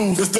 room. It's the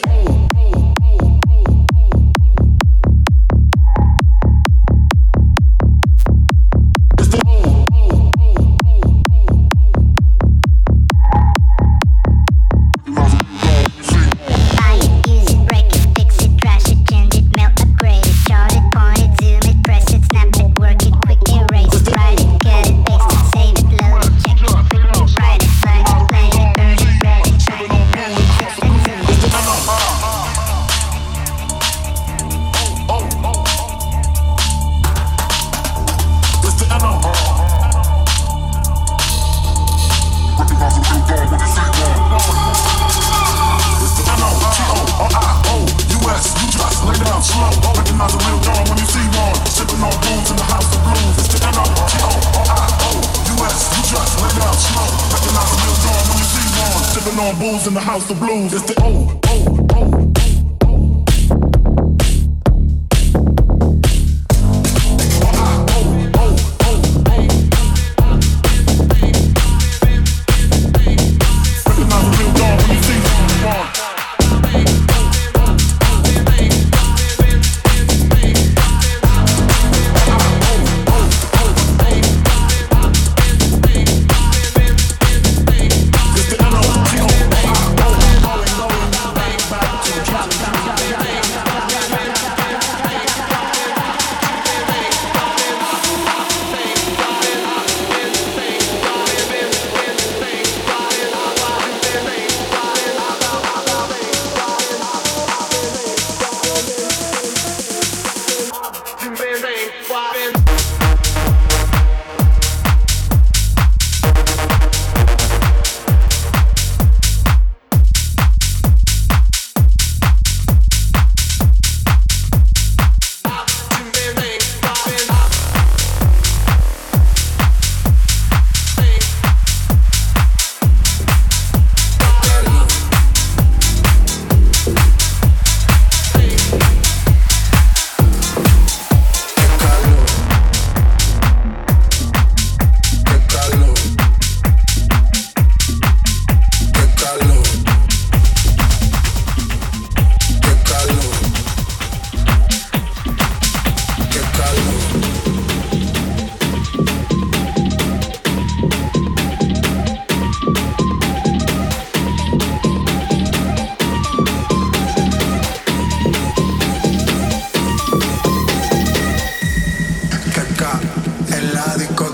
in the house of blues. It's the oh, oh, oh.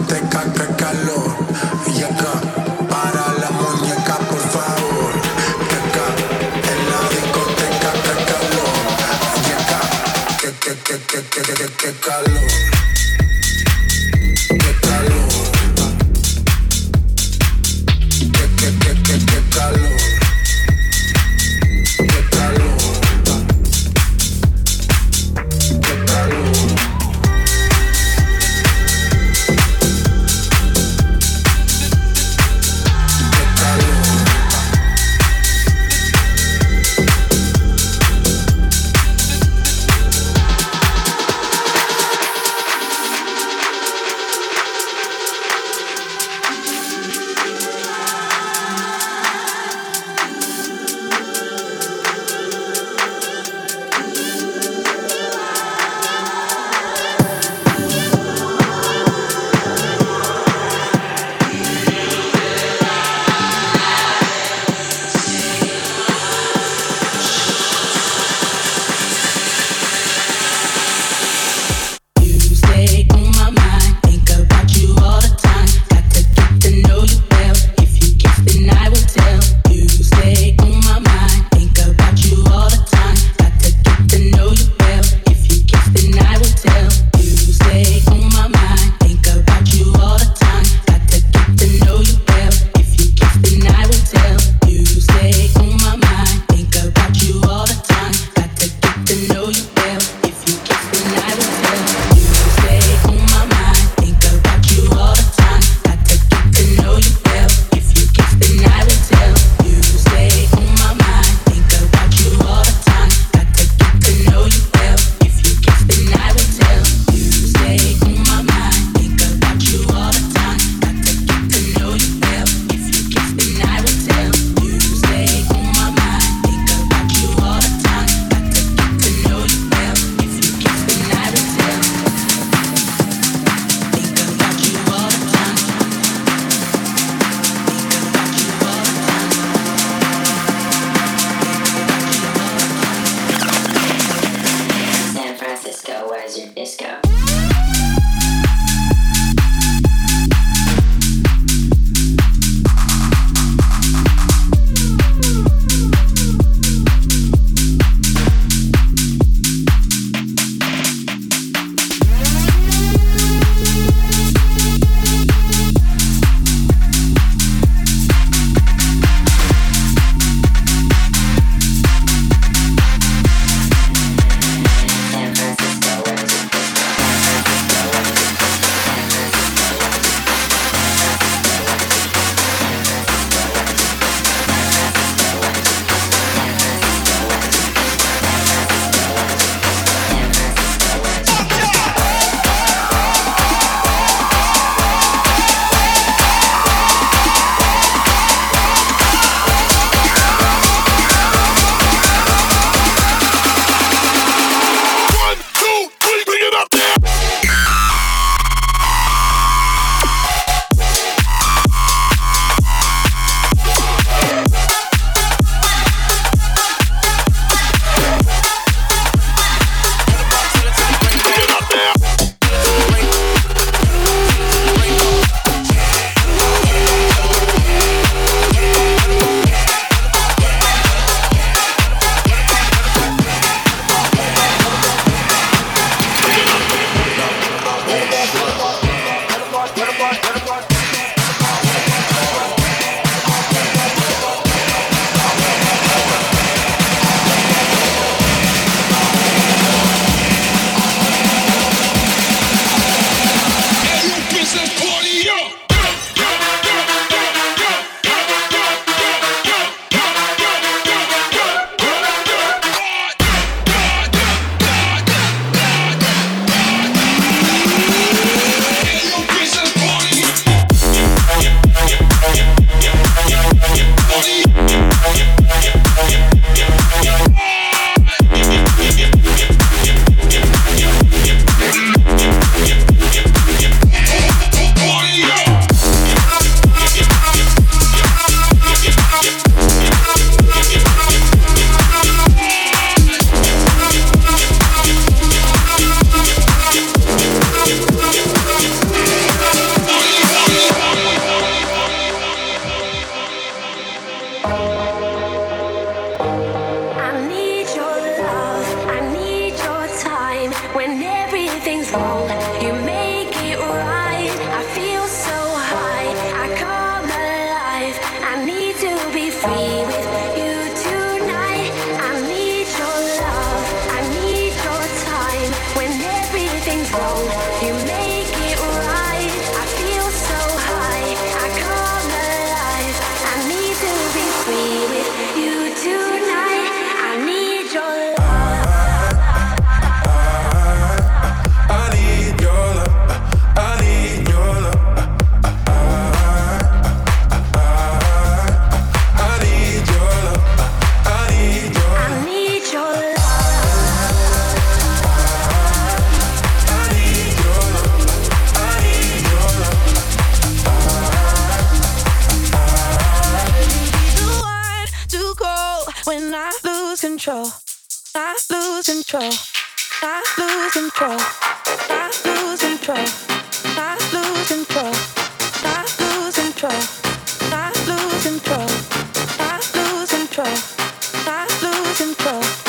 Te cacalo, y acá, para la muñeca, por favor, caca, el abisco, te cacalón, y acá, te, te, te, te, te, te, te, te calor. everything's wrong. You make. lose control. I lose control. I lose control. I lose control. I lose control. I lose control. I lose control. I lose control. I lose control.